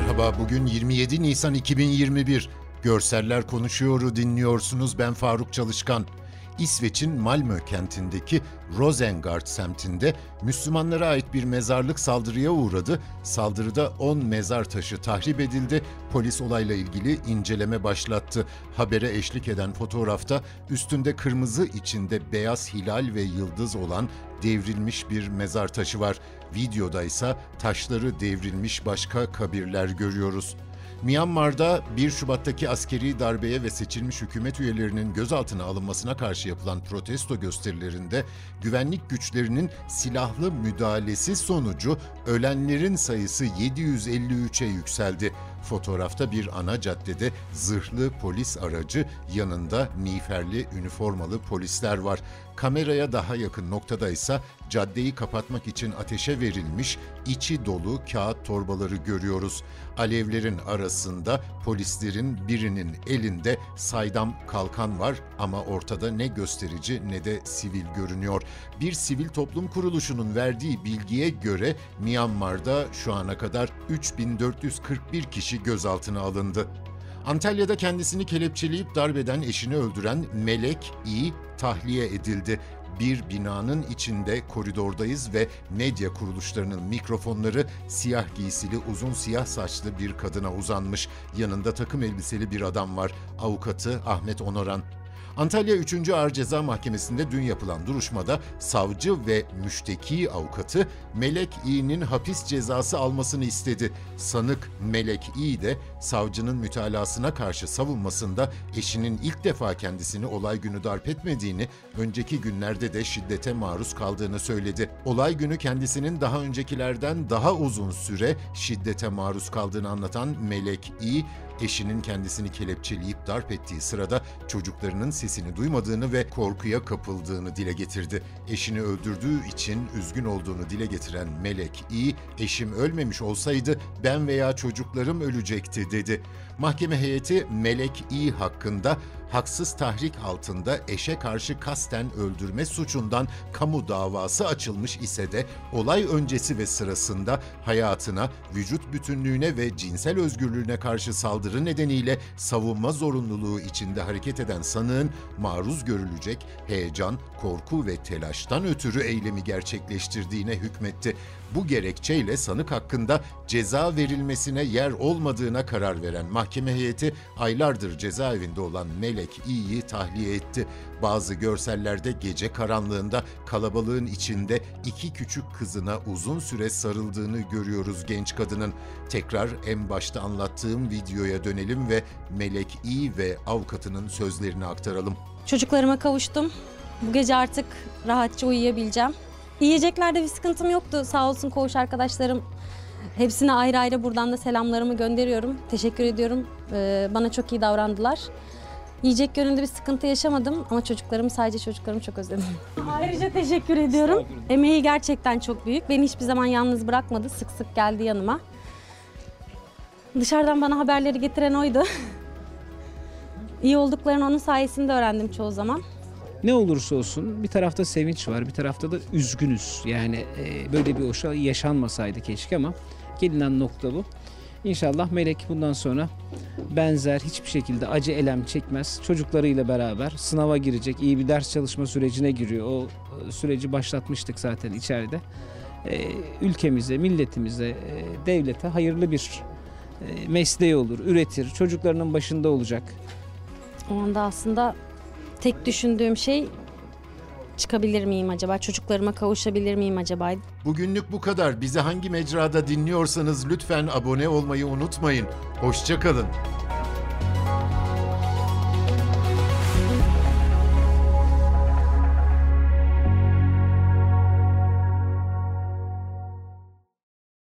Merhaba, bugün 27 Nisan 2021. Görseller Konuşuyor'u dinliyorsunuz. Ben Faruk Çalışkan. İsveç'in Malmö kentindeki Rosengard semtinde Müslümanlara ait bir mezarlık saldırıya uğradı. Saldırıda 10 mezar taşı tahrip edildi. Polis olayla ilgili inceleme başlattı. Habere eşlik eden fotoğrafta üstünde kırmızı içinde beyaz hilal ve yıldız olan devrilmiş bir mezar taşı var. Videoda ise taşları devrilmiş başka kabirler görüyoruz. Myanmar'da 1 Şubat'taki askeri darbeye ve seçilmiş hükümet üyelerinin gözaltına alınmasına karşı yapılan protesto gösterilerinde güvenlik güçlerinin silahlı müdahalesi sonucu ölenlerin sayısı 753'e yükseldi. Fotoğrafta bir ana caddede zırhlı polis aracı yanında miğferli üniformalı polisler var. Kameraya daha yakın noktada ise caddeyi kapatmak için ateşe verilmiş içi dolu kağıt torbaları görüyoruz. Alevlerin arasında polislerin birinin elinde saydam kalkan var ama ortada ne gösterici ne de sivil görünüyor. Bir sivil toplum kuruluşunun verdiği bilgiye göre Myanmar'da şu ana kadar 3441 kişi gözaltına alındı. Antalya'da kendisini kelepçeleyip darbeden eşini öldüren Melek İ tahliye edildi. Bir binanın içinde koridordayız ve medya kuruluşlarının mikrofonları siyah giysili uzun siyah saçlı bir kadına uzanmış. Yanında takım elbiseli bir adam var. Avukatı Ahmet Onoran. Antalya 3. Ağır Ceza Mahkemesi'nde dün yapılan duruşmada savcı ve müşteki avukatı Melek İ'nin hapis cezası almasını istedi. Sanık Melek İ de savcının mütalasına karşı savunmasında eşinin ilk defa kendisini olay günü darp etmediğini, önceki günlerde de şiddete maruz kaldığını söyledi. Olay günü kendisinin daha öncekilerden daha uzun süre şiddete maruz kaldığını anlatan Melek İ, eşinin kendisini kelepçeleyip darp ettiği sırada çocuklarının sesini duymadığını ve korkuya kapıldığını dile getirdi. Eşini öldürdüğü için üzgün olduğunu dile getiren Melek İ, eşim ölmemiş olsaydı ben veya çocuklarım ölecekti dedi. Mahkeme heyeti Melek İ hakkında haksız tahrik altında eşe karşı kasten öldürme suçundan kamu davası açılmış ise de olay öncesi ve sırasında hayatına, vücut bütünlüğüne ve cinsel özgürlüğüne karşı saldırı nedeniyle savunma zorunluluğu içinde hareket eden sanığın maruz görülecek heyecan, korku ve telaştan ötürü eylemi gerçekleştirdiğine hükmetti. Bu gerekçeyle sanık hakkında ceza verilmesine yer olmadığına karar veren mahkeme heyeti aylardır cezaevinde olan Melek İ'yi tahliye etti. Bazı görsellerde gece karanlığında kalabalığın içinde iki küçük kızına uzun süre sarıldığını görüyoruz genç kadının. Tekrar en başta anlattığım videoya dönelim ve Melek İ ve avukatının sözlerini aktaralım. Çocuklarıma kavuştum. Bu gece artık rahatça uyuyabileceğim. Yiyeceklerde bir sıkıntım yoktu. Sağ olsun koğuş arkadaşlarım. Hepsine ayrı ayrı buradan da selamlarımı gönderiyorum. Teşekkür ediyorum. Ee, bana çok iyi davrandılar. Yiyecek yönünde bir sıkıntı yaşamadım ama çocuklarımı sadece çocuklarımı çok özledim. Ayrıca teşekkür ediyorum. Emeği gerçekten çok büyük. Beni hiçbir zaman yalnız bırakmadı. Sık sık geldi yanıma. Dışarıdan bana haberleri getiren oydu. İyi olduklarını onun sayesinde öğrendim çoğu zaman. Ne olursa olsun bir tarafta sevinç var, bir tarafta da üzgünüz. Yani e, böyle bir oşa yaşanmasaydı keşke ama gelinen nokta bu. İnşallah Melek bundan sonra benzer hiçbir şekilde acı elem çekmez. Çocuklarıyla beraber sınava girecek, iyi bir ders çalışma sürecine giriyor. O e, süreci başlatmıştık zaten içeride. E, ülkemize, milletimize, e, devlete hayırlı bir e, mesleği olur, üretir, çocuklarının başında olacak. O anda aslında tek düşündüğüm şey çıkabilir miyim acaba? Çocuklarıma kavuşabilir miyim acaba? Bugünlük bu kadar. Bizi hangi mecrada dinliyorsanız lütfen abone olmayı unutmayın. Hoşçakalın.